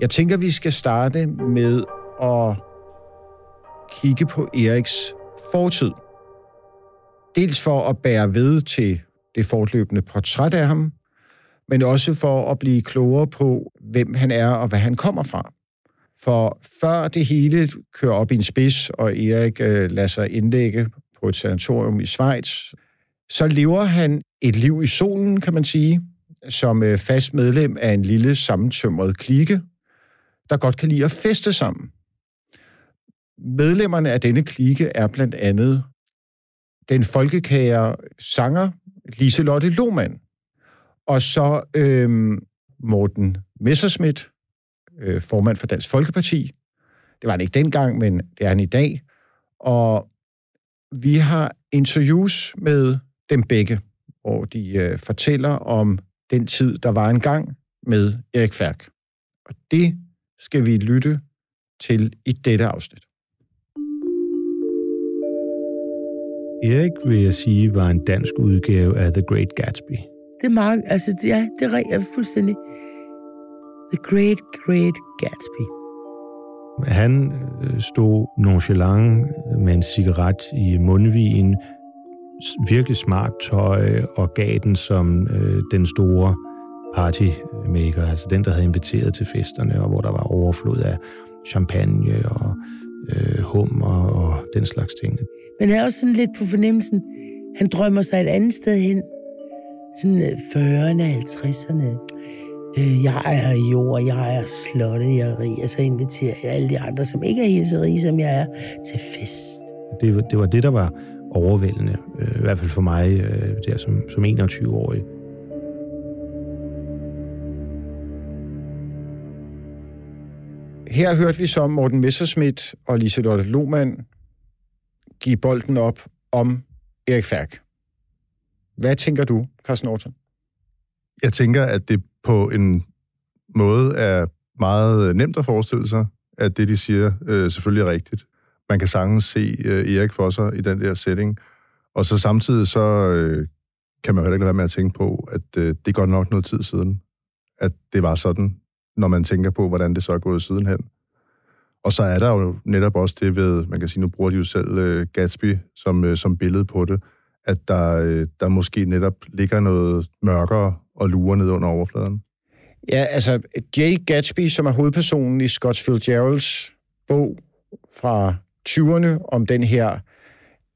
Jeg tænker, vi skal starte med at kigge på Eriks fortid. Dels for at bære ved til det fortløbende portræt af ham, men også for at blive klogere på, hvem han er og hvad han kommer fra. For før det hele kører op i en spids, og Erik øh, lader sig indlægge på et sanatorium i Schweiz, så lever han et liv i solen, kan man sige, som øh, fast medlem af en lille sammentømret klike, der godt kan lide at feste sammen. Medlemmerne af denne klike er blandt andet den folkekære sanger Liselotte Lohmann, og så øh, Morten Messerschmidt, øh, formand for Dansk Folkeparti. Det var han ikke dengang, men det er han i dag. Og vi har interviews med dem begge, hvor de øh, fortæller om den tid, der var engang med Erik Færk. Og det skal vi lytte til i dette afsnit. Erik, vil jeg sige, var en dansk udgave af The Great Gatsby. Det er meget, altså, ja, det er fuldstændig The Great, Great Gatsby. Han øh, stod nonchalant med en cigaret i mundvigen, virkelig smart tøj og gav den som øh, den store partymaker, altså den, der havde inviteret til festerne, og hvor der var overflod af champagne og øh, hummer og den slags ting. Men jeg er også sådan lidt på fornemmelsen, han drømmer sig et andet sted hen. Sådan 40'erne, øh, 50'erne øh, jeg er jord, jeg er slottet, jeg er rig, og så inviterer jeg alle de andre, som ikke er helt så rige, som jeg er, til fest. Det, det var det, der var overvældende, øh, i hvert fald for mig, øh, der som, som 21-årig. Her hørte vi så Morten Messerschmidt og Liselotte Lohmann give bolden op om Erik Færk. Hvad tænker du, Carsten Orton? Jeg tænker, at det på en måde er meget nemt at forestille sig, at det, de siger, øh, selvfølgelig er rigtigt. Man kan sagtens se øh, Erik for sig i den der setting. Og så samtidig så øh, kan man jo heller ikke lade være med at tænke på, at øh, det går nok noget tid siden, at det var sådan, når man tænker på, hvordan det så er gået sidenhen. Og så er der jo netop også det ved, man kan sige, nu bruger de jo selv øh, Gatsby som, øh, som billede på det, at der, øh, der måske netop ligger noget mørkere og lurer ned under overfladen? Ja, altså Jay Gatsby, som er hovedpersonen i Scott Fitzgeralds bog fra 20'erne om den her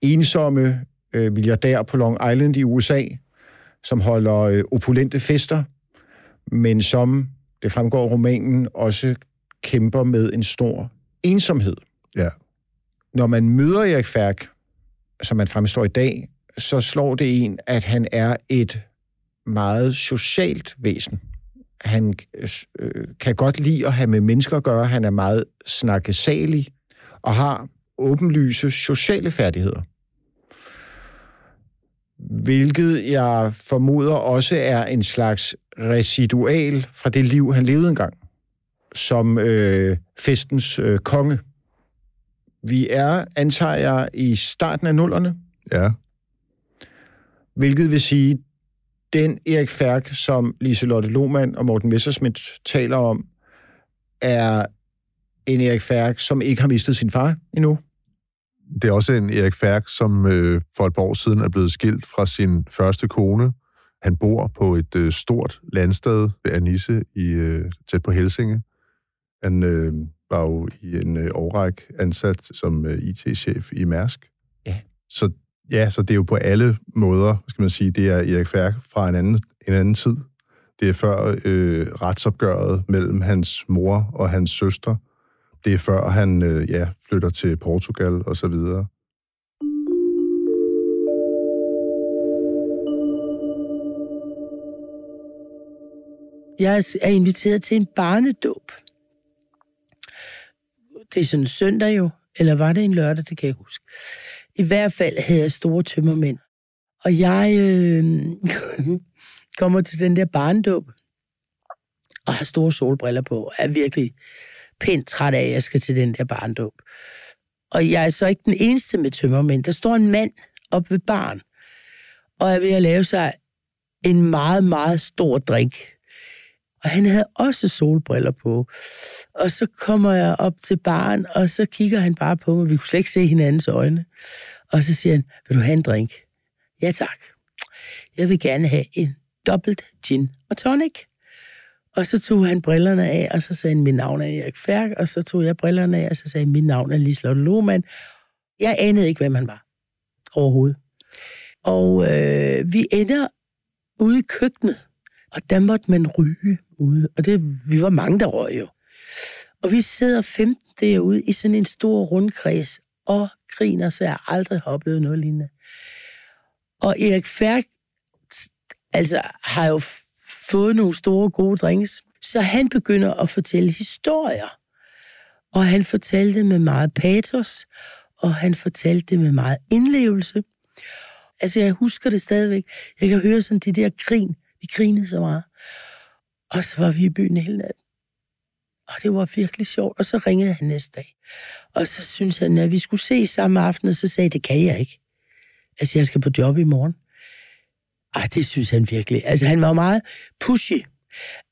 ensomme øh, milliardær på Long Island i USA, som holder øh, opulente fester, men som, det fremgår af romanen, også kæmper med en stor ensomhed. Ja. Når man møder Erik Færk, som man fremstår i dag, så slår det en, at han er et meget socialt væsen. Han øh, kan godt lide at have med mennesker at gøre. Han er meget snakkesalig og har åbenlyse sociale færdigheder. Hvilket jeg formoder også er en slags residual fra det liv, han levede engang, som øh, festens øh, konge. Vi er, antager jeg, i starten af nullerne. Ja. Hvilket vil sige, den Erik Færk, som Liselotte Lohmann og Morten Messerschmidt taler om, er en Erik Færk, som ikke har mistet sin far endnu. Det er også en Erik Færk, som øh, for et par år siden er blevet skilt fra sin første kone. Han bor på et øh, stort landsted ved Anisse i, øh, tæt på Helsinge. Han øh, var jo i en øh, årræk ansat som øh, IT-chef i Mærsk. Ja. Så Ja, så det er jo på alle måder, skal man sige, det er Erik Færk fra en anden, en anden tid. Det er før øh, retsopgøret mellem hans mor og hans søster. Det er før han øh, ja, flytter til Portugal og så videre. Jeg er inviteret til en barnedåb. Det er sådan en søndag jo, eller var det en lørdag, det kan jeg huske. I hvert fald havde jeg store tømmermænd. Og jeg øh, kommer til den der barndåb, og har store solbriller på, er virkelig pænt træt af, at jeg skal til den der barndåb. Og jeg er så ikke den eneste med tømmermænd. Der står en mand op ved barn, og er ved at lave sig en meget, meget stor drink. Og han havde også solbriller på. Og så kommer jeg op til baren, og så kigger han bare på mig. Vi kunne slet ikke se hinandens øjne. Og så siger han, vil du have en drink? Ja tak. Jeg vil gerne have en dobbelt gin og tonic. Og så tog han brillerne af, og så sagde han, mit navn er Erik Færk, og så tog jeg brillerne af, og så sagde han, mit navn er Liselotte Lohmann. Jeg anede ikke, hvem han var overhovedet. Og øh, vi ender ude i køkkenet, og der måtte man ryge ude. Og det, vi var mange, der røg jo. Og vi sidder 15 derude i sådan en stor rundkreds og griner, så jeg aldrig har oplevet noget lignende. Og Erik Færk altså, har jo fået nogle store, gode drinks, så han begynder at fortælle historier. Og han fortalte det med meget patos, og han fortalte det med meget indlevelse. Altså, jeg husker det stadigvæk. Jeg kan høre sådan de der grin. Vi grinede så meget. Og så var vi i byen hele natten. Og det var virkelig sjovt. Og så ringede han næste dag. Og så synes han, at vi skulle se samme aften, og så sagde det kan jeg ikke. Altså, jeg skal på job i morgen. Ej, det synes han virkelig. Altså, han var meget pushy.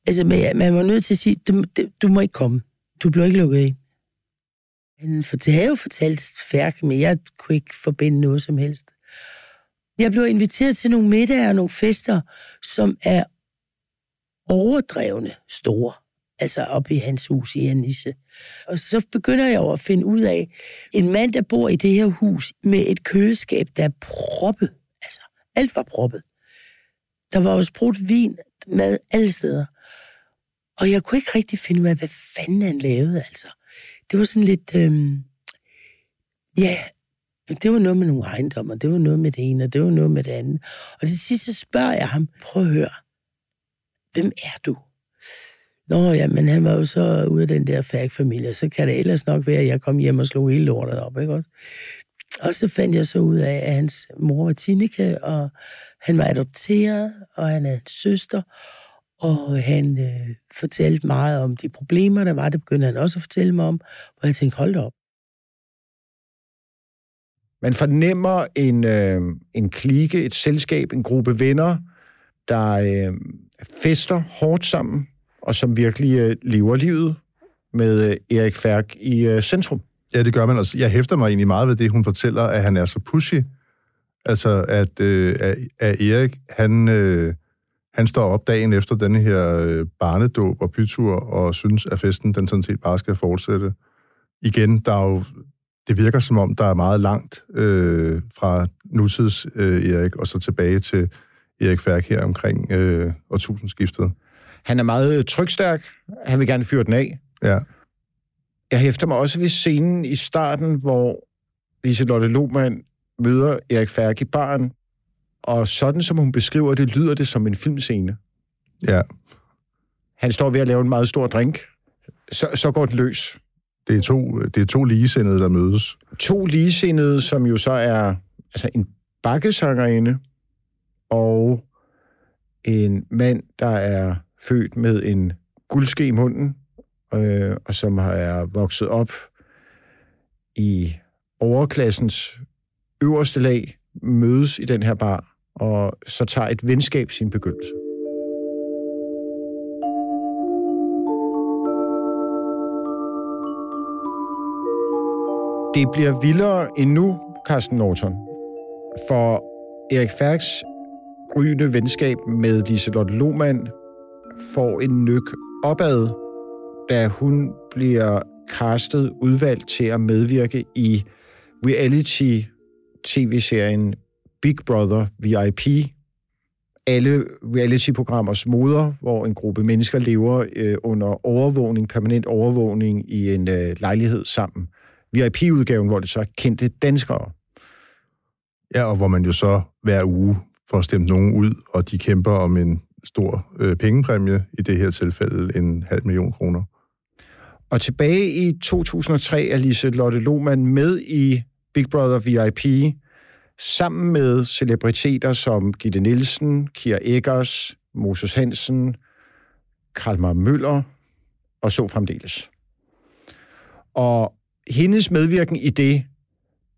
Altså, man, man var nødt til at sige, du, du må ikke komme. Du bliver ikke lukket ind. Han havde jo fortalt færk, men jeg kunne ikke forbinde noget som helst. Jeg blev inviteret til nogle middage og nogle fester, som er overdrevne store. Altså op i hans hus i Anisse. Og så begynder jeg jo at finde ud af, en mand, der bor i det her hus med et køleskab, der er proppet. Altså, alt var proppet. Der var jo sprudt vin, mad alle steder. Og jeg kunne ikke rigtig finde ud af, hvad fanden han lavede, altså. Det var sådan lidt... Øhm, ja, det var noget med nogle ejendommer, det var noget med det ene, og det var noget med det andet. Og til sidst så spørger jeg ham, prøv at høre, hvem er du? Nå ja, men han var jo så ude af den der færgfamilie, så kan det ellers nok være, at jeg kom hjem og slog hele lortet op, ikke også? Og så fandt jeg så ud af, at hans mor var Tineke, og han var adopteret, og han havde en søster, og han øh, fortalte meget om de problemer, der var. Det begyndte han også at fortælle mig om, og jeg tænkte, hold da op. Man fornemmer en, øh, en klike, et selskab, en gruppe venner, der øh, fester hårdt sammen, og som virkelig øh, lever livet med øh, Erik Færk i øh, centrum. Ja, det gør man også. Jeg hæfter mig egentlig meget ved det, hun fortæller, at han er så pushy. Altså, at, øh, at Erik, han, øh, han står op dagen efter denne her øh, barnedåb og bytur, og synes, at festen den sådan set bare skal fortsætte. Igen, der er jo, det virker som om, der er meget langt øh, fra nutids øh, Erik, og så tilbage til Erik Færk her omkring øh, årtusindskiftet. Han er meget trykstærk. Han vil gerne fyre den af. Ja. Jeg hæfter mig også ved scenen i starten, hvor Liselotte Lohmann møder Erik Færk i baren, og sådan som hun beskriver det, lyder det som en filmscene. Ja. Han står ved at lave en meget stor drink. Så, så går det løs. Det er to, det er to ligesindede, der mødes. To ligesindede, som jo så er altså en bakkesangerinde og en mand, der er født med en guldske i munden, øh, og som har er vokset op i overklassens øverste lag, mødes i den her bar, og så tager et venskab sin begyndelse. Det bliver vildere endnu, Carsten Norton, for Erik Færks gryende venskab med Liselotte Lohmann får en nyk opad, da hun bliver castet udvalgt til at medvirke i reality-tv-serien Big Brother VIP. Alle reality-programmers moder, hvor en gruppe mennesker lever øh, under overvågning, permanent overvågning i en øh, lejlighed sammen. VIP-udgaven, hvor det så er kendte danskere. Ja, og hvor man jo så hver uge får stemt nogen ud, og de kæmper om en stor øh, pengepræmie, i det her tilfælde en halv million kroner. Og tilbage i 2003 er Lise Lotte Lohmann med i Big Brother VIP, sammen med celebriteter som Gitte Nielsen, Kira Eggers, Moses Hansen, Karlmar Møller og så fremdeles. Og hendes medvirken i det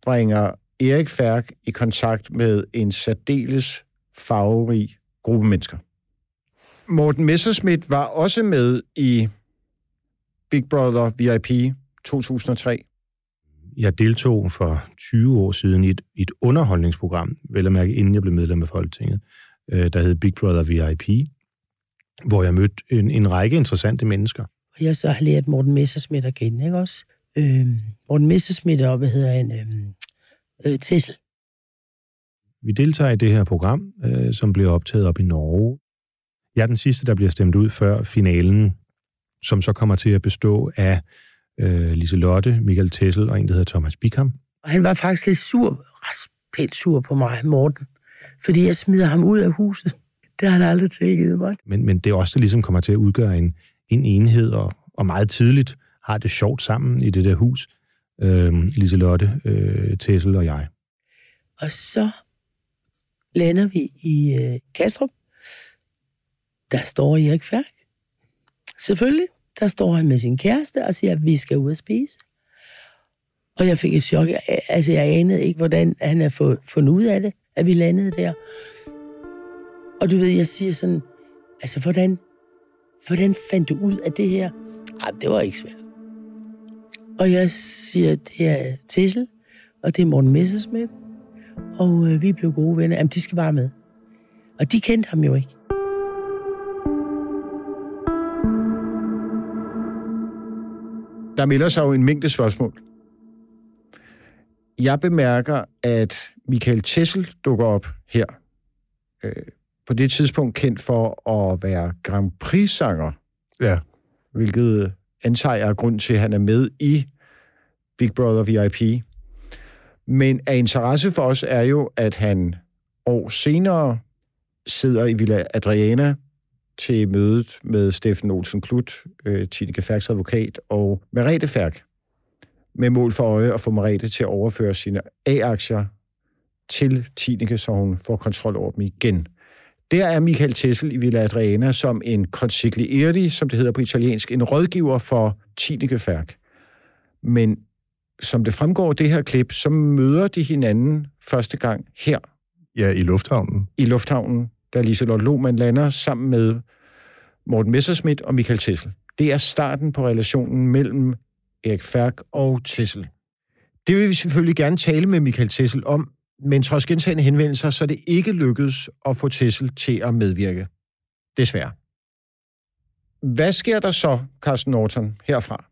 bringer Erik Færk i kontakt med en særdeles farverig gruppe mennesker. Morten Messerschmidt var også med i Big Brother VIP 2003. Jeg deltog for 20 år siden i et, et underholdningsprogram, vel at mærke inden jeg blev medlem af Folketinget, øh, der hed Big Brother VIP, hvor jeg mødte en, en række interessante mennesker. Og jeg så har lært Morten Messerschmidt at kende, ikke også? Øh, Morten Messerschmidt og, hvad hedder han, øh, øh, Tessel. Vi deltager i det her program, øh, som bliver optaget op i Norge. Jeg er den sidste, der bliver stemt ud før finalen, som så kommer til at bestå af øh, Liselotte, Michael Tessel og en, der hedder Thomas Bikam. Og han var faktisk lidt sur, ret pænt sur på mig, Morten, fordi jeg smider ham ud af huset. Det har han aldrig tilgivet mig. Men, men det er også, der ligesom kommer til at udgøre en, en enhed, og, og meget tidligt har det sjovt sammen i det der hus, øh, Liselotte, øh, Tessel og jeg. Og så lander vi i øh, Kastrup. Der står Erik Færk. Selvfølgelig. Der står han med sin kæreste og siger, at vi skal ud og spise. Og jeg fik et chok. Altså, jeg anede ikke, hvordan han havde fundet ud af det, at vi landede der. Og du ved, jeg siger sådan, altså, hvordan, hvordan fandt du ud af det her? Ej, det var ikke svært. Og jeg siger, det er Tessel, og det er Morten Messersmith, og øh, vi blev gode venner. Jamen, de skal bare med. Og de kendte ham jo ikke. Der melder sig jo en mængde spørgsmål. Jeg bemærker, at Michael Tessel dukker op her. Øh, på det tidspunkt kendt for at være Grand Prix-sanger. Ja. Hvilket antager jeg er grund til, at han er med i Big Brother VIP. Men af interesse for os er jo, at han år senere sidder i Villa Adriana til mødet med Steffen Olsen Klut, øh, Tineke Færks advokat, og Merete Færk, med mål for øje at få Merete til at overføre sine A-aktier til Tineke, så hun får kontrol over dem igen. Der er Michael Tessel i Villa Adriana som en consigliere, som det hedder på italiensk, en rådgiver for Tineke Færk. Men som det fremgår af det her klip, så møder de hinanden første gang her. Ja, i lufthavnen. I lufthavnen, da Liselotte Lohmann lander sammen med Morten Messerschmidt og Michael Tessel. Det er starten på relationen mellem Erik Færk og Tessel. Det vil vi selvfølgelig gerne tale med Michael Tessel om, men trods gentagende henvendelser, så er det ikke lykkedes at få Tessel til at medvirke. Desværre. Hvad sker der så, Carsten Norton, herfra?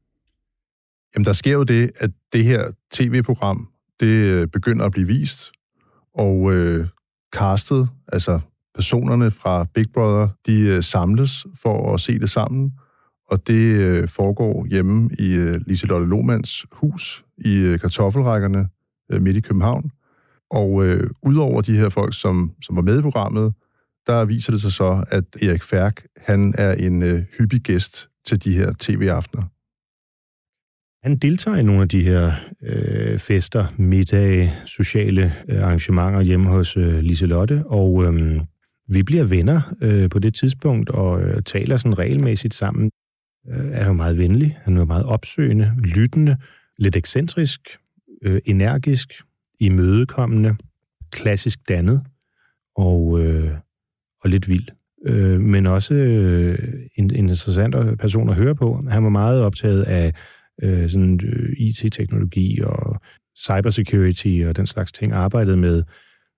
Jamen, der sker jo det, at det her tv-program, det øh, begynder at blive vist, og øh, castet, altså personerne fra Big Brother, de øh, samles for at se det sammen, og det øh, foregår hjemme i øh, Liselotte Lomands hus i øh, kartoffelrækkerne øh, midt i København. Og øh, udover de her folk, som, som var med i programmet, der viser det sig så, at Erik Færk, han er en øh, hyppig gæst til de her tv-aftener. Han deltager i nogle af de her øh, fester, middage, sociale øh, arrangementer hjemme hos øh, Liselotte, og øh, vi bliver venner øh, på det tidspunkt og øh, taler sådan regelmæssigt sammen. Øh, er jo meget venlig, han er meget opsøgende, lyttende, lidt ekscentrisk, øh, energisk, imødekommende, klassisk dannet og, øh, og lidt vild. Øh, men også øh, en, en interessant person at høre på. Han var meget optaget af øh, sådan øh, IT-teknologi og cybersecurity og den slags ting, arbejdede med,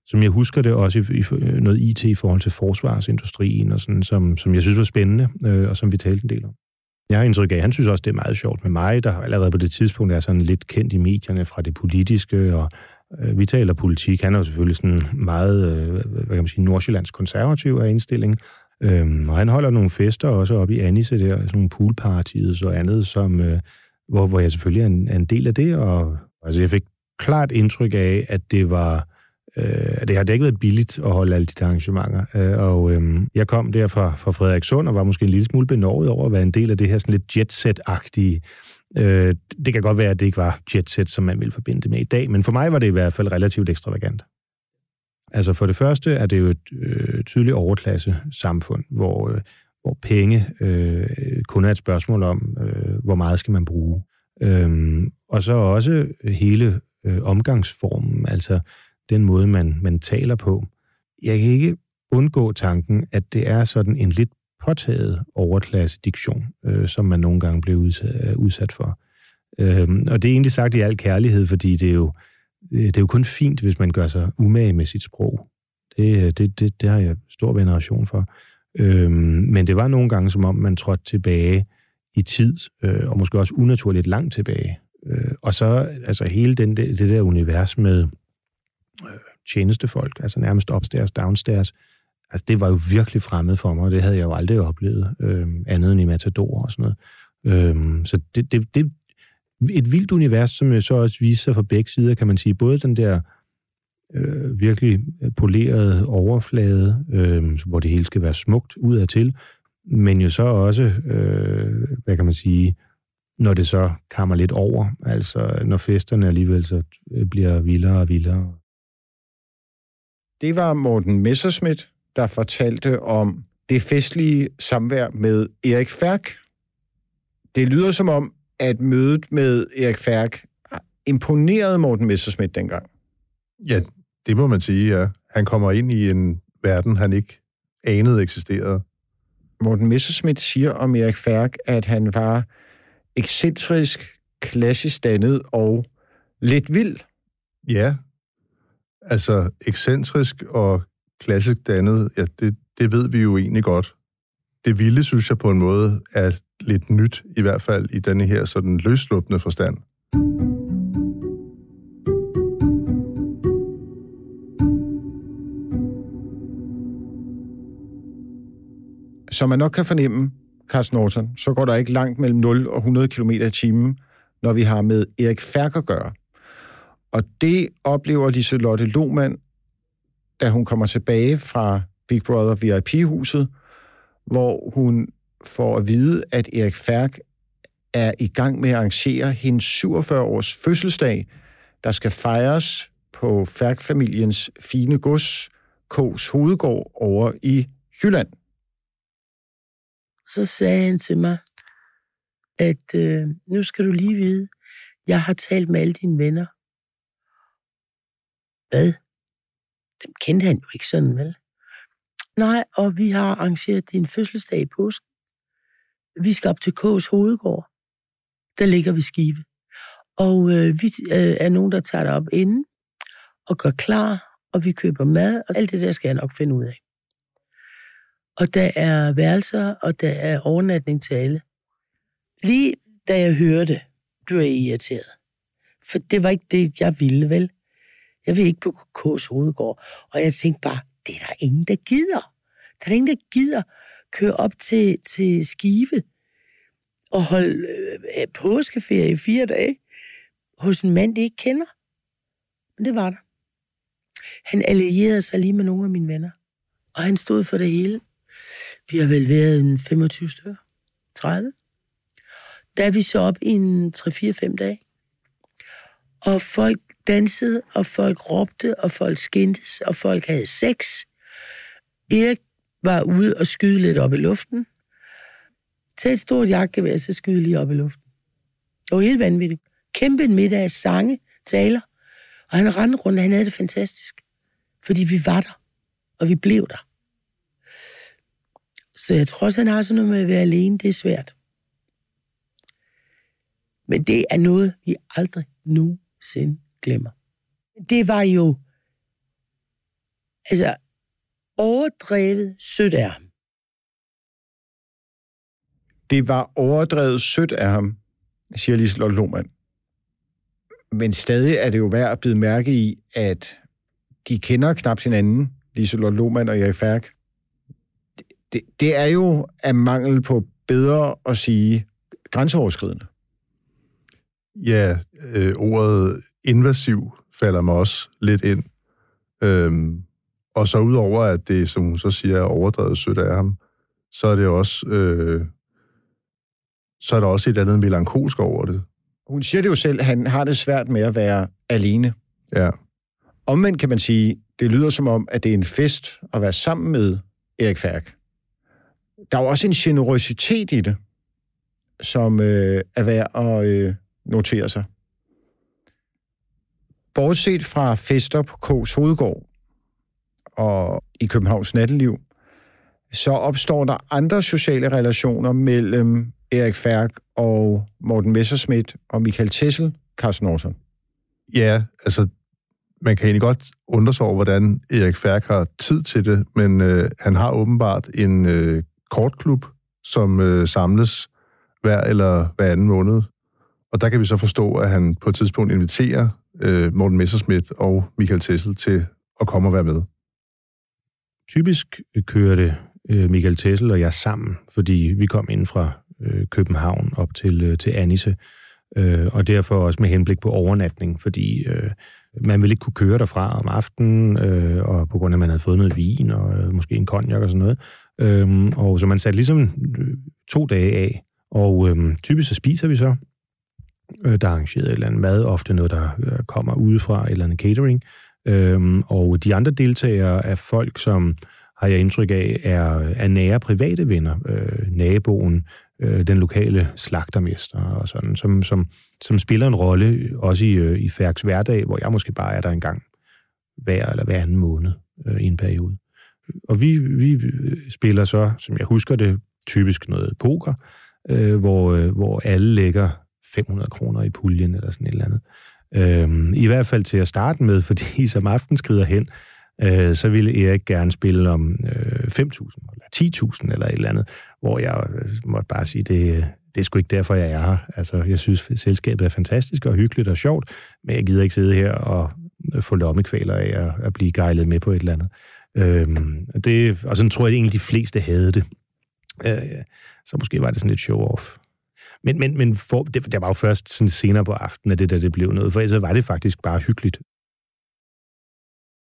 som jeg husker det, også i, i noget IT i forhold til forsvarsindustrien, og sådan, som, som jeg synes var spændende, øh, og som vi talte en del om. Jeg har indtryk af, at han synes også, det er meget sjovt med mig, der allerede på det tidspunkt er sådan lidt kendt i medierne fra det politiske, og øh, vi taler politik. Han er jo selvfølgelig sådan meget, øh, hvad kan man sige, nordsjællands konservativ af indstilling, Øhm, og han holder nogle fester også op i Anise der, sådan nogle poolparties og andet, som, øh, hvor, hvor jeg selvfølgelig er en, er en del af det, og altså, jeg fik klart indtryk af, at det var øh, det har det ikke været billigt at holde alle de arrangementer. Øh, og øh, jeg kom der fra, fra Frederikssund og var måske en lille smule benovet over at være en del af det her sådan lidt jetset-agtige. Øh, det kan godt være, at det ikke var jetset, som man ville forbinde det med i dag, men for mig var det i hvert fald relativt ekstravagant. Altså for det første er det jo et øh, tydeligt overklasse samfund, hvor øh, hvor penge øh, kun er et spørgsmål om, øh, hvor meget skal man bruge. Øhm, og så også hele øh, omgangsformen, altså den måde, man, man taler på. Jeg kan ikke undgå tanken, at det er sådan en lidt påtaget overklasse-diktion, øh, som man nogle gange blev udsat, øh, udsat for. Øhm, og det er egentlig sagt i al kærlighed, fordi det er jo, øh, det er jo kun fint, hvis man gør sig umage med sit sprog. Det, øh, det, det, det har jeg stor veneration for. Øh, men det var nogle gange, som om man trådte tilbage i tid, øh, og måske også unaturligt langt tilbage. Øh, og så altså hele den, det, det der univers med øh, tjenestefolk, altså nærmest upstairs, downstairs, altså det var jo virkelig fremmed for mig, og det havde jeg jo aldrig oplevet, øh, andet end i Matador og sådan noget. Øh, så det, det, det et vildt univers, som så også viser sig fra begge sider, kan man sige. Både den der øh, virkelig polerede overflade, øh, hvor det hele skal være smukt udadtil, men jo så også, øh, hvad kan man sige, når det så kammer lidt over, altså når festerne alligevel så øh, bliver vildere og vildere. Det var Morten Messerschmidt, der fortalte om det festlige samvær med Erik Færk. Det lyder som om, at mødet med Erik Færk imponerede Morten Messerschmidt dengang. Ja, det må man sige, ja. Han kommer ind i en verden, han ikke anede eksisterede. Morten Messerschmidt siger om Erik Færk, at han var ekscentrisk, klassisk dannet og lidt vild. Ja, altså ekscentrisk og klassisk dannet, ja, det, det ved vi jo egentlig godt. Det vilde, synes jeg på en måde, er lidt nyt, i hvert fald i denne her sådan løsluppende forstand. Som man nok kan fornemme, Carsten Norton, så går der ikke langt mellem 0 og 100 km i timen, når vi har med Erik Færk at gøre. Og det oplever Liselotte Lohmann, da hun kommer tilbage fra Big Brother VIP-huset, hvor hun får at vide, at Erik Færk er i gang med at arrangere hendes 47-års fødselsdag, der skal fejres på Færk-familiens fine gods, Kås Hovedgård over i Jylland så sagde han til mig, at øh, nu skal du lige vide, jeg har talt med alle dine venner. Hvad? Dem kendte han jo ikke sådan, vel? Nej, og vi har arrangeret din fødselsdag i påsken. Vi skal op til K's hovedgård. Der ligger vi skive. Og øh, vi øh, er nogen, der tager det op inden og gør klar, og vi køber mad, og alt det der skal jeg nok finde ud af. Og der er værelser, og der er overnatning til alle. Lige da jeg hørte, blev jeg irriteret. For det var ikke det, jeg ville, vel? Jeg vil ikke på K's hovedgård. Og jeg tænkte bare, det er der ingen, der gider. Der er ingen, der gider køre op til, til Skive og holde øh, øh, påskeferie i fire dage hos en mand, de ikke kender. Men det var der. Han allierede sig lige med nogle af mine venner. Og han stod for det hele. Vi har vel været en 25 stykker. 30. Der er vi så op i en 3-4-5 dage. Og folk dansede, og folk råbte, og folk skændtes, og folk havde sex. Erik var ude og skyde lidt op i luften. Tag et stort jagtgevær, så skyde lige op i luften. Det var helt vanvittigt. Kæmpe en middag af sange, taler. Og han rendte rundt, han havde det fantastisk. Fordi vi var der, og vi blev der. Så jeg tror også, han har sådan noget med at være alene. Det er svært. Men det er noget, vi aldrig nogensinde glemmer. Det var jo altså overdrevet sødt af ham. Det var overdrevet sødt af ham, siger Liselotte Lohmann. Men stadig er det jo værd at bide mærke i, at de kender knap hinanden, Liselotte Lohmann og Erik Færk det, det er jo af mangel på bedre at sige grænseoverskridende. Ja, øh, ordet invasiv falder mig også lidt ind. Øhm, og så udover, at det, som hun så siger, er overdrevet sødt af ham, så er det også, øh, så er der også et andet melankolsk over det. Hun siger det jo selv, han har det svært med at være alene. Ja. Omvendt kan man sige, det lyder som om, at det er en fest at være sammen med Erik Færk der er jo også en generøsitet i det, som øh, er værd at øh, notere sig. Bortset fra fester på K's Hovedgård og i Københavns natteliv, så opstår der andre sociale relationer mellem Erik Færk og Morten Messerschmidt og Michael Tessel, Carsten Norton. Ja, altså, man kan egentlig godt undre sig over, hvordan Erik Færk har tid til det, men øh, han har åbenbart en øh, kortklub, som øh, samles hver eller hver anden måned. Og der kan vi så forstå, at han på et tidspunkt inviterer øh, Morten Messerschmidt og Michael Tessel til at komme og være med. Typisk øh, kørte øh, Michael Tessel og jeg sammen, fordi vi kom ind fra øh, København op til, øh, til Anise, øh, og derfor også med henblik på overnatning, fordi øh, man ville ikke kunne køre derfra om aftenen, øh, og på grund af, at man havde fået noget vin og øh, måske en konjak og sådan noget. Øh, og så man satte ligesom øh, to dage af, og øhm, typisk så spiser vi så. Øh, der er arrangeret et eller andet mad, ofte noget, der øh, kommer udefra, et eller andet catering. Øh, og de andre deltagere er folk, som har jeg indtryk af, er, er nære private venner. Øh, naboen, øh, den lokale slagtermester og sådan, som, som, som spiller en rolle også i, øh, i Færks hverdag, hvor jeg måske bare er der en gang hver eller hver anden måned øh, i en periode. Og vi, vi øh, spiller så, som jeg husker det, typisk noget poker, øh, hvor, øh, hvor alle lægger 500 kroner i puljen eller sådan et eller andet. Øh, I hvert fald til at starte med, fordi som aften skrider hen, øh, så ville Erik gerne spille om øh, 5.000 eller 10.000 eller et eller andet, hvor jeg øh, måtte bare sige, det, øh, det er sgu ikke derfor, jeg er her. Altså, jeg synes, selskabet er fantastisk og hyggeligt og sjovt, men jeg gider ikke sidde her og få lommekvaler af at, at blive gejlet med på et eller andet. Øhm, det, og sådan tror jeg, at egentlig de fleste havde det. Øh, så måske var det sådan lidt show-off. Men, men, men for, det, det var jo først sådan senere på aftenen, at det der det blev noget, for ellers var det faktisk bare hyggeligt.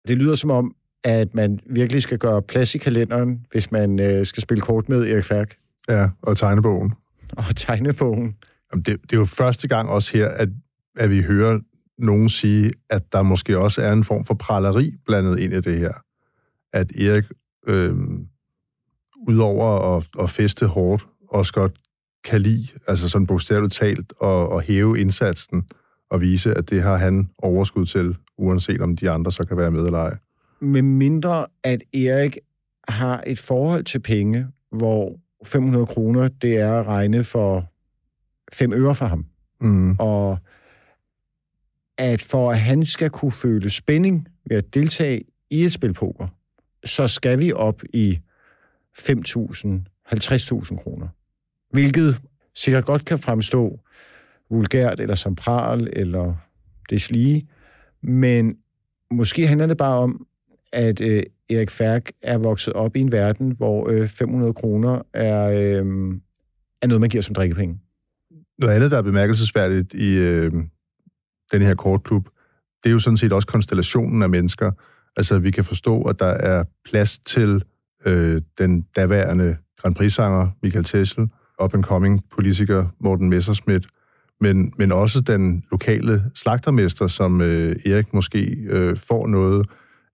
Det lyder som om, at man virkelig skal gøre plads i kalenderen, hvis man øh, skal spille kort med Erik Færk. Ja, og tegnebogen. Og tegnebogen. Jamen, det, det er jo første gang også her, at, at vi hører nogen sige, at der måske også er en form for praleri blandet ind i det her. At Erik, øh, udover at, at feste hårdt, også godt kan lide, altså sådan bogstaveligt talt, at, at hæve indsatsen og vise, at det har han overskud til, uanset om de andre så kan være med eller ej. Med mindre, at Erik har et forhold til penge, hvor 500 kroner, det er at regne for 5 øre for ham. Mm. Og at for at han skal kunne føle spænding ved at deltage i et spil poker, så skal vi op i 5.000, 50.000 kroner. Hvilket sikkert godt kan fremstå vulgært, eller som pral, eller deslige. Men måske handler det bare om, at øh, Erik Færk er vokset op i en verden, hvor øh, 500 kroner er, øh, er noget, man giver som drikkepenge. Noget andet, der er bemærkelsesværdigt i øh, den her kortklub, det er jo sådan set også konstellationen af mennesker. Altså, vi kan forstå, at der er plads til øh, den daværende Grand Prix-sanger Michael Tessel, up-and-coming politiker Morten Messerschmidt, men, men også den lokale slagtermester, som øh, Erik måske øh, får noget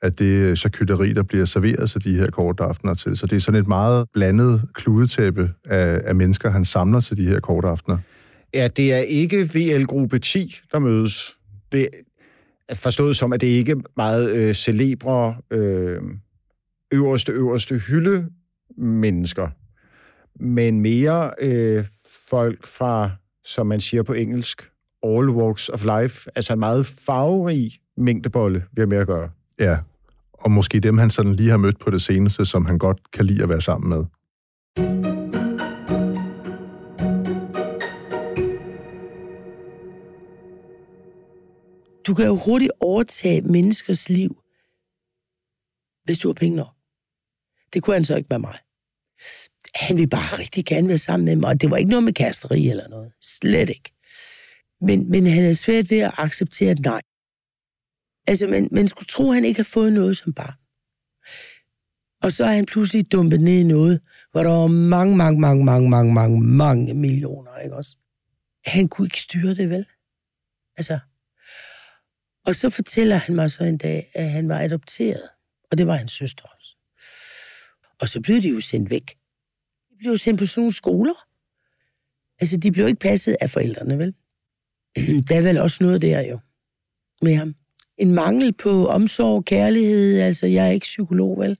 af det øh, charcuterie, der bliver serveret til de her korte aftener til. Så det er sådan et meget blandet kludetæppe af, af mennesker, han samler til de her korte aftener. Ja, det er ikke VL-gruppe 10, der mødes. Det forstået som, at det ikke er meget øh, celebre, øh, øverste, øverste hylde mennesker, men mere øh, folk fra som man siger på engelsk, all walks of life, altså en meget farverig mængdebolle, vi har med at gøre. Ja, og måske dem, han sådan lige har mødt på det seneste, som han godt kan lide at være sammen med. Du kan jo hurtigt overtage menneskers liv, hvis du har penge nok. Det kunne han så ikke med mig han ville bare rigtig gerne være sammen med mig, og det var ikke noget med kasteri eller noget. Slet ikke. Men, men han er svært ved at acceptere et nej. Altså, man, man skulle tro, at han ikke har fået noget som barn. Og så er han pludselig dumpet ned i noget, hvor der var mange, mange, mange, mange, mange, mange, mange millioner, ikke også? Han kunne ikke styre det, vel? Altså. Og så fortæller han mig så en dag, at han var adopteret. Og det var hans søster også. Og så blev de jo sendt væk De blev sendt på sådan nogle skoler. Altså, de blev ikke passet af forældrene, vel? Der er vel også noget der jo med ham. En mangel på omsorg, kærlighed, altså jeg er ikke psykolog, vel?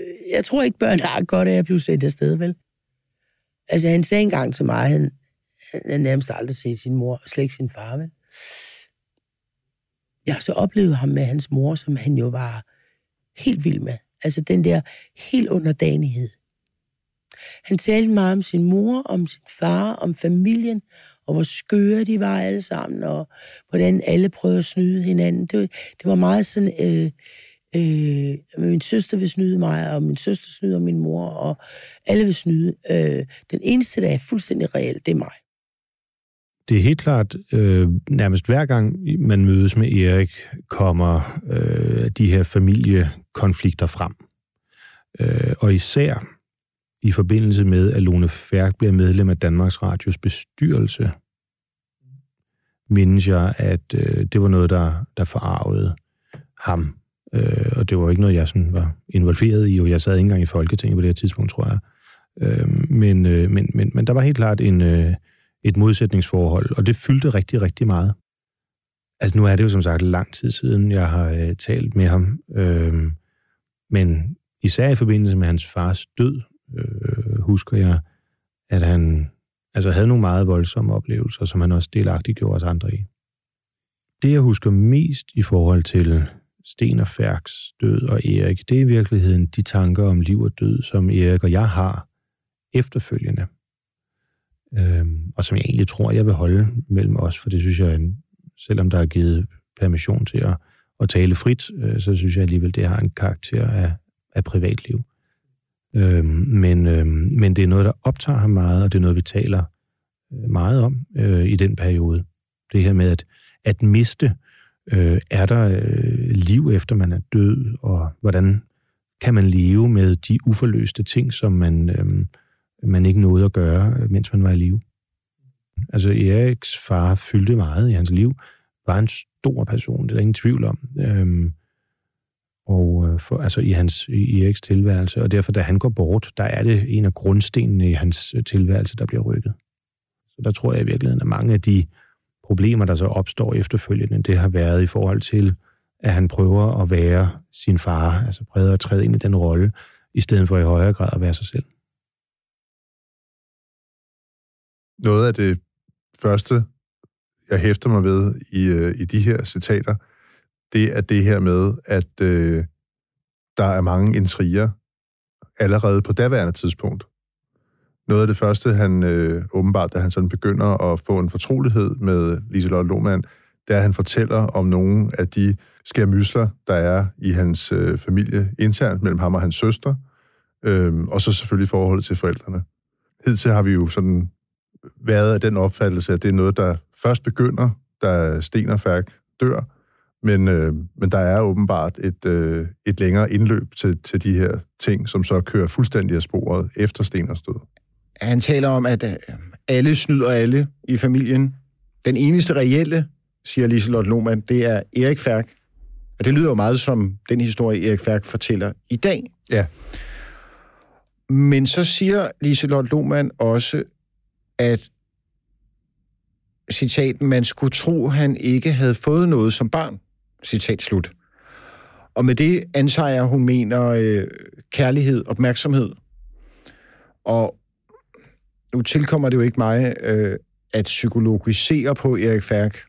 Øh, jeg tror ikke, børn har godt af at blive sendt afsted, vel? Altså, han sagde engang til mig, han, han nærmest aldrig set sin mor, og slet ikke sin far, vel? Jeg har så oplevet ham med hans mor, som han jo var helt vild med. Altså den der helt underdanighed. Han talte meget om sin mor, om sin far, om familien, og hvor skøre de var alle sammen, og hvordan alle prøvede at snyde hinanden. Det, det var meget sådan, øh, øh, min søster vil snyde mig, og min søster snyder min mor, og alle vil snyde. Øh, den eneste, der er fuldstændig reelt, det er mig. Det er helt klart, øh, nærmest hver gang man mødes med Erik, kommer øh, de her familiekonflikter frem. Øh, og især i forbindelse med, at Lone Færk bliver medlem af Danmarks Radios bestyrelse, mindes jeg, at øh, det var noget, der, der forarvede ham. Øh, og det var ikke noget, jeg sådan var involveret i, og jeg sad ikke engang i Folketinget på det her tidspunkt, tror jeg. Øh, men, øh, men, men, men der var helt klart en, øh, et modsætningsforhold, og det fyldte rigtig, rigtig meget. Altså nu er det jo som sagt lang tid siden, jeg har øh, talt med ham, øh, men især i forbindelse med hans fars død, øh, husker jeg, at han altså havde nogle meget voldsomme oplevelser, som han også delagtigt gjorde os andre i. Det, jeg husker mest i forhold til Sten og Færks død og Erik, det er i virkeligheden de tanker om liv og død, som Erik og jeg har efterfølgende øh, og som jeg egentlig tror, jeg vil holde mellem os, for det synes jeg, selvom der er givet permission til at, at tale frit, øh, så synes jeg alligevel, det har en karakter af, af privatliv. Øh, men, øh, men det er noget, der optager ham meget, og det er noget, vi taler øh, meget om øh, i den periode. Det her med at, at miste, øh, er der øh, liv efter man er død, og hvordan kan man leve med de uforløste ting, som man, øh, man ikke nåede at gøre, mens man var i live. Altså Eriks far fyldte meget i hans liv, var en stor person, det er der ingen tvivl om. Øhm, og øh, for, altså i hans i Eriks tilværelse, og derfor da han går bort, der er det en af grundstenene i hans øh, tilværelse, der bliver rykket. Så der tror jeg i virkeligheden, at mange af de problemer, der så opstår efterfølgende, det har været i forhold til, at han prøver at være sin far, altså prøver at træde ind i den rolle, i stedet for i højere grad at være sig selv. Noget af det første, jeg hæfter mig ved i, øh, i de her citater, det er det her med, at øh, der er mange intriger allerede på daværende tidspunkt. Noget af det første, han øh, åbenbart, da han sådan begynder at få en fortrolighed med Liselotte Lohmann, det er, at han fortæller om nogle af de skærmysler, der er i hans øh, familie internt mellem ham og hans søster, øh, og så selvfølgelig forholdet til forældrene. Hidtil har vi jo sådan været af den opfattelse, at det er noget, der først begynder, da Sten og Færk dør, men, øh, men der er åbenbart et, øh, et længere indløb til, til de her ting, som så kører fuldstændig af sporet efter Steners død. Han taler om, at øh, alle snyder alle i familien. Den eneste reelle, siger Liselotte Lohmann, det er Erik Færk. Og det lyder jo meget som den historie, Erik Færk fortæller i dag. Ja. Men så siger Liselotte Lohmann også, at citat, man skulle tro, han ikke havde fået noget som barn. Citat slut. Og med det antager jeg, hun mener øh, kærlighed, opmærksomhed. Og nu tilkommer det jo ikke mig øh, at psykologisere på Erik Færk,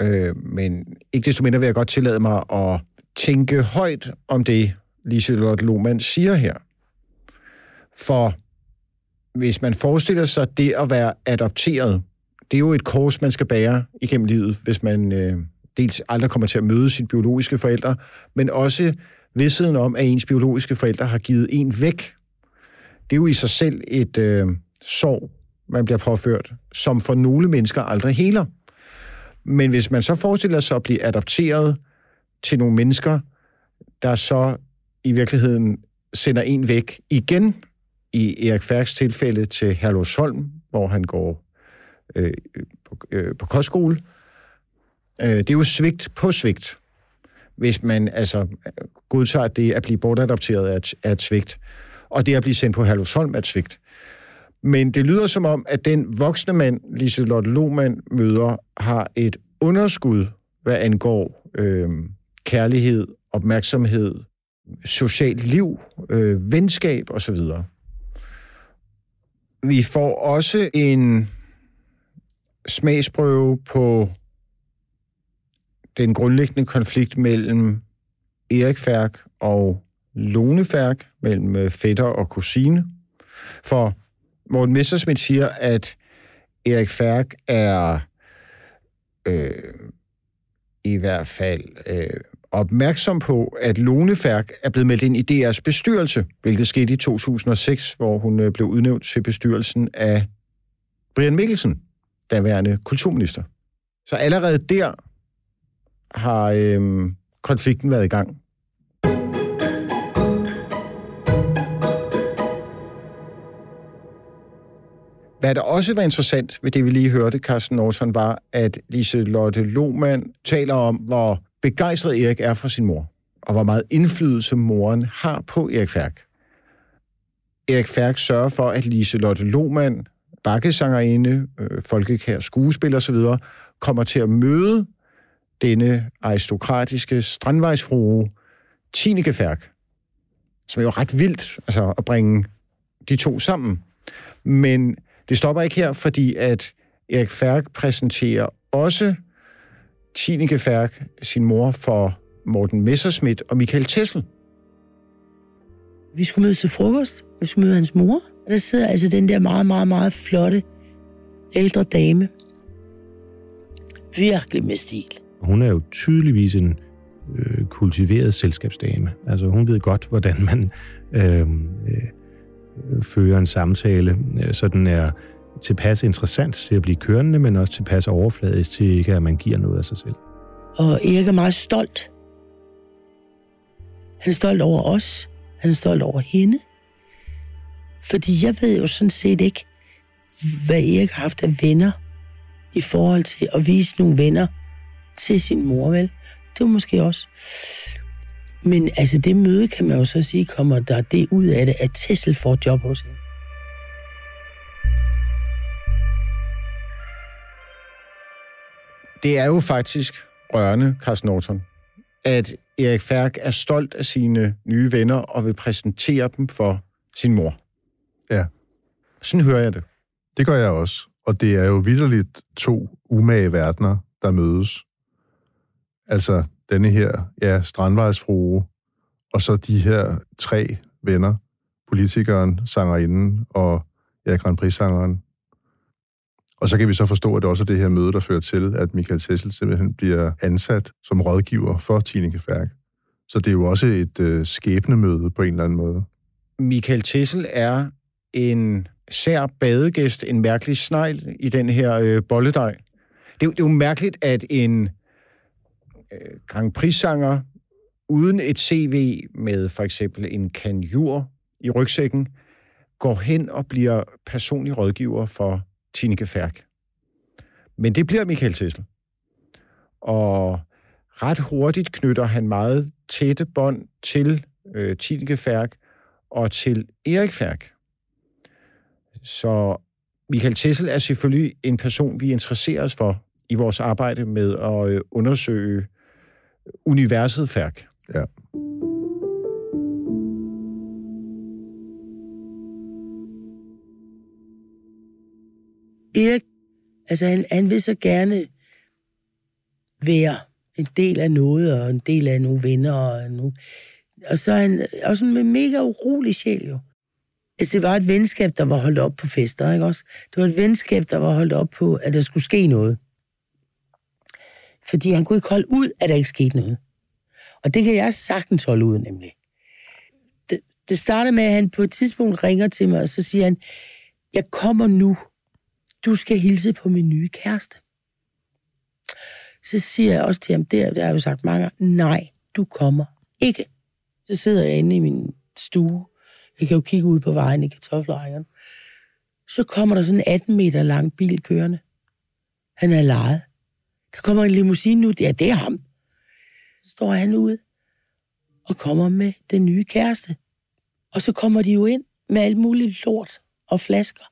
øh, men ikke desto mindre vil jeg godt tillade mig at tænke højt om det, Liselotte Lohmann siger her. For hvis man forestiller sig det at være adopteret, det er jo et kors, man skal bære igennem livet, hvis man øh, dels aldrig kommer til at møde sine biologiske forældre, men også vidsheden om, at ens biologiske forældre har givet en væk. Det er jo i sig selv et øh, sorg, man bliver påført, som for nogle mennesker aldrig heler. Men hvis man så forestiller sig at blive adopteret til nogle mennesker, der så i virkeligheden sender en væk igen, i Erik Færks tilfælde til Herlufsholm, hvor han går øh, på, øh, på kostskole. Øh, det er jo svigt på svigt, hvis man altså godtager, det at blive bortadopteret er et, er et svigt, og det at blive sendt på Herlufsholm er et svigt. Men det lyder som om, at den voksne mand, Liselotte Lohmann møder, har et underskud, hvad angår øh, kærlighed, opmærksomhed, socialt liv, øh, venskab osv. Vi får også en smagsprøve på den grundlæggende konflikt mellem Erik Færk og Lone Færk, mellem øh, fætter og kusine. For Morten Messersmith siger, at Erik Færk er øh, i hvert fald øh, opmærksom på, at Lone Færk er blevet meldt ind i DR's bestyrelse, hvilket skete i 2006, hvor hun øh, blev udnævnt til bestyrelsen af Brian Mikkelsen, daværende kulturminister. Så allerede der har øhm, konflikten været i gang. Hvad der også var interessant ved det, vi lige hørte, Carsten Norton, var, at Lise Lotte Lohmann taler om, hvor begejstret Erik er for sin mor, og hvor meget indflydelse moren har på Erik Færk. Erik Færk sørger for, at Lise Lotte Lohmann, bakkesangerinde, øh, folkekær skuespiller osv., kommer til at møde denne aristokratiske strandvejsfrue, Tineke Færk, som er jo ret vildt altså, at bringe de to sammen. Men det stopper ikke her, fordi at Erik Færk præsenterer også Tineke Færk, sin mor, for Morten Messerschmidt og Michael Tessel. Vi skulle mødes til frokost. Vi skulle møde hans mor. Og der sidder altså den der meget, meget, meget flotte ældre dame. Virkelig med stil. Hun er jo tydeligvis en øh, kultiveret selskabsdame. Altså hun ved godt, hvordan man øh, øh, fører en samtale, øh, så den er tilpas interessant til at blive kørende, men også tilpas overfladisk til ikke, at man giver noget af sig selv. Og Erik er meget stolt. Han er stolt over os. Han er stolt over hende. Fordi jeg ved jo sådan set ikke, hvad Erik har haft af venner i forhold til at vise nogle venner til sin mor, vel? Det var måske også. Men altså, det møde, kan man jo så sige, kommer der det ud af det, at Tessel får job hos hende. Det er jo faktisk rørende, Carsten Norton, at Erik Færk er stolt af sine nye venner og vil præsentere dem for sin mor. Ja. Sådan hører jeg det. Det gør jeg også. Og det er jo vidderligt to umage verdener, der mødes. Altså denne her, ja, strandvejsfrue, og så de her tre venner, politikeren, sangerinden og ja, Grand Prix-sangeren. Og så kan vi så forstå, at det også er det her møde, der fører til, at Michael Tessel simpelthen bliver ansat som rådgiver for Tineke Færk. Så det er jo også et øh, skæbnemøde på en eller anden måde. Michael Tessel er en sær badegæst, en mærkelig snegl i den her øh, bolledej. Det, er jo- det er jo mærkeligt, at en øh, Grand Prix-sanger uden et CV med for eksempel en kanjur i rygsækken, går hen og bliver personlig rådgiver for Tineke Færk. Men det bliver Michael Tessel. Og ret hurtigt knytter han meget tætte bånd til øh, Tineke Færk og til Erik Færk. Så Michael Tessel er selvfølgelig en person, vi interesserer os for i vores arbejde med at øh, undersøge universet Færk. Ja. Erik, altså han, han vil så gerne være en del af noget, og en del af nogle venner, og, nogle, og så er han også en mega urolig sjæl jo. Altså, det var et venskab, der var holdt op på fester, ikke også? Det var et venskab, der var holdt op på, at der skulle ske noget. Fordi han kunne ikke holde ud, at der ikke skete noget. Og det kan jeg sagtens holde ud, nemlig. Det, det starter med, at han på et tidspunkt ringer til mig, og så siger han, jeg kommer nu. Du skal hilse på min nye kæreste. Så siger jeg også til ham, der, det har jeg jo sagt mange gange, nej, du kommer ikke. Så sidder jeg inde i min stue. Jeg kan jo kigge ud på vejen i kartoffelrækkerne. Så kommer der sådan en 18 meter lang bil kørende. Han er lejet. Der kommer en limousine ud. Ja, det er ham. Så står han ude og kommer med den nye kæreste. Og så kommer de jo ind med alt muligt lort og flasker.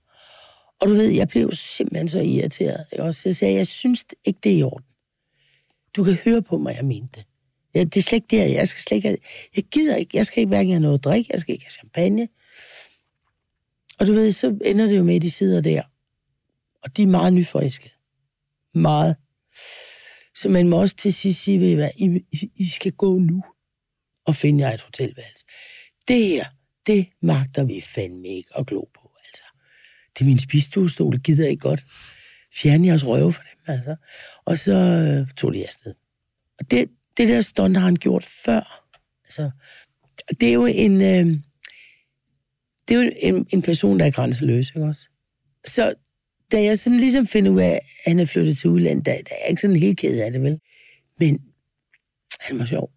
Og du ved, jeg blev simpelthen så irriteret. Også jeg sagde, jeg synes ikke, det er i orden. Du kan høre på mig, jeg mente det. Ja, det er slet ikke der. Jeg skal slet ikke have, Jeg gider ikke. Jeg skal ikke hverken have noget at drikke. Jeg skal ikke have champagne. Og du ved, så ender det jo med, at de sidder der. Og de er meget nyforelskede. Meget. Så man må også til sidst sige, ved I hvad, I, I, skal gå nu og finde jer et hotelværelse. Det her, det magter vi fandme ikke at glo på. Det er min spistuestol, gider I ikke godt. Fjern jeres røve for dem, altså. Og så øh, tog de afsted. Og det, det der stunt har han gjort før. Altså, det er jo en... Øh, det er jo en, en person, der er grænseløs, ikke også? Så da jeg sådan ligesom finder ud af, at han er flyttet til udlandet, der, der er jeg ikke sådan helt ked af det, vel? Men han var sjov.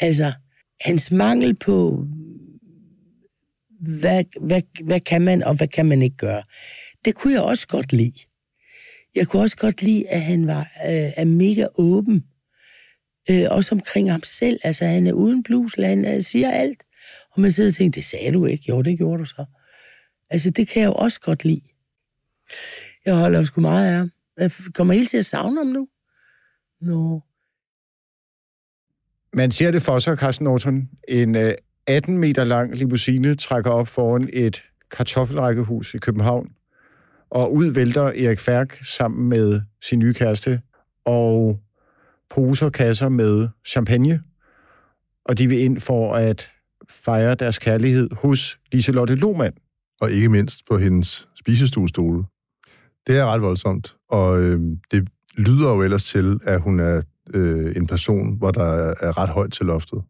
Altså, hans mangel på, hvad, hvad, hvad kan man, og hvad kan man ikke gøre, det kunne jeg også godt lide. Jeg kunne også godt lide, at han var øh, er mega åben. Øh, også omkring ham selv. Altså, han er uden blusland, han øh, siger alt. Og man sidder og tænker, det sagde du ikke. Jo, det gjorde du så. Altså, det kan jeg jo også godt lide. Jeg holder sgu meget af ham. Jeg kommer helt til at savne ham nu. Nå. Man ser det for sig, Carsten Norton. En øh, 18 meter lang limousine trækker op foran et kartoffelrækkehus i København. Og ud vælter Erik Færk sammen med sin nye kæreste. Og poser kasser med champagne. Og de vil ind for at fejre deres kærlighed hos Liselotte Lohmann. Og ikke mindst på hendes spisestuestole. Det er ret voldsomt, og øh, det lyder jo ellers til, at hun er øh, en person, hvor der er ret højt til loftet.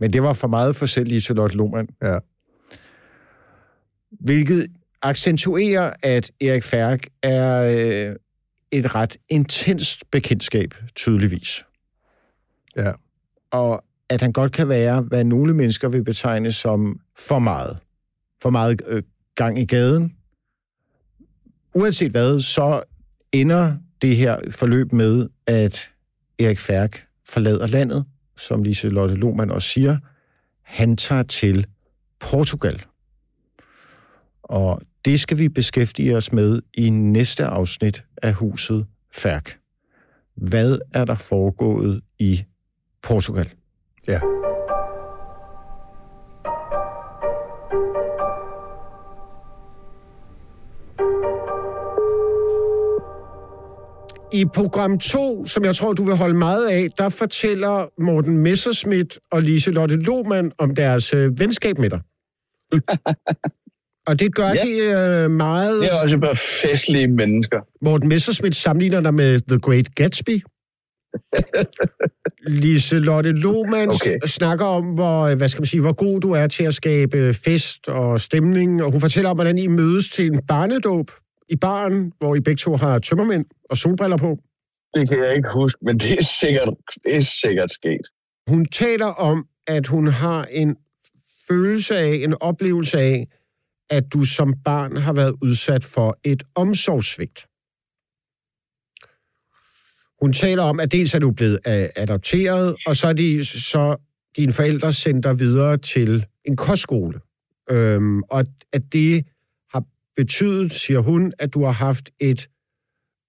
Men det var for meget for selv Liselotte Lohmann. Ja. Hvilket accentuerer, at Erik Færk er øh, et ret intenst bekendtskab, tydeligvis. Ja. Og at han godt kan være, hvad nogle mennesker vil betegne som for meget. For meget øh, gang i gaden. Uanset hvad, så ender det her forløb med, at Erik Færk forlader landet, som Lise Lotte Lohmann også siger. Han tager til Portugal. Og det skal vi beskæftige os med i næste afsnit af Huset Færk. Hvad er der foregået i Portugal? Ja. I program 2, som jeg tror, du vil holde meget af, der fortæller Morten Messerschmidt og Lise Lotte Lohmann om deres øh, venskab med dig. og det gør ja. de øh, meget... Det er også bare festlige mennesker. Morten Messerschmidt sammenligner dig med The Great Gatsby. Lise Lotte Lohmann okay. snakker om, hvor, hvad skal man sige, hvor god du er til at skabe fest og stemning, og hun fortæller om, hvordan I mødes til en barnedåb i baren, hvor I begge to har tømmermænd og solbriller på. Det kan jeg ikke huske, men det er sikkert, det er sikkert sket. Hun taler om, at hun har en følelse af, en oplevelse af, at du som barn har været udsat for et omsorgssvigt. Hun taler om, at dels er du blevet adopteret, og så er de, så dine forældre sendt dig videre til en kostskole. Øhm, og at det betydet, siger hun, at du har haft et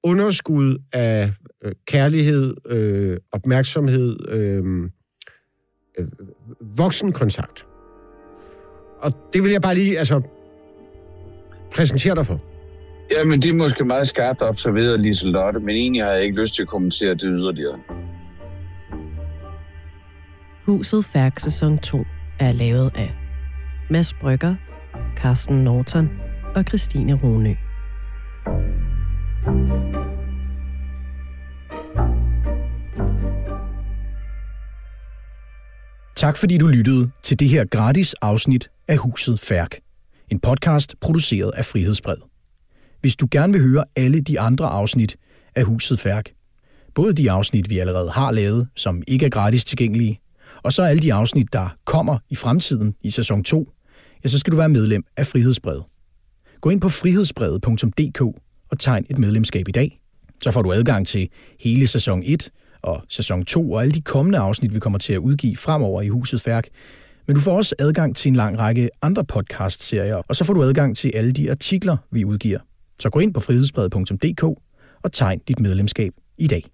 underskud af øh, kærlighed, øh, opmærksomhed, øh, øh, voksenkontakt. Og det vil jeg bare lige altså, præsentere dig for. Ja, men det er måske meget skarpt observeret, Lise Lotte, men egentlig har jeg ikke lyst til at kommentere det yderligere. Huset Færk sæson 2 er lavet af Mads Brygger, Carsten Norton og Christine Rune. Tak fordi du lyttede til det her gratis afsnit af Huset Færk. En podcast produceret af Frihedsbred. Hvis du gerne vil høre alle de andre afsnit af Huset Færk, både de afsnit, vi allerede har lavet, som ikke er gratis tilgængelige, og så alle de afsnit, der kommer i fremtiden i sæson 2, ja, så skal du være medlem af Frihedsbred. Gå ind på frihedsbrevet.dk og tegn et medlemskab i dag. Så får du adgang til hele sæson 1 og sæson 2 og alle de kommende afsnit, vi kommer til at udgive fremover i Huset Færk. Men du får også adgang til en lang række andre podcast-serier, og så får du adgang til alle de artikler, vi udgiver. Så gå ind på frihedsbrevet.dk og tegn dit medlemskab i dag.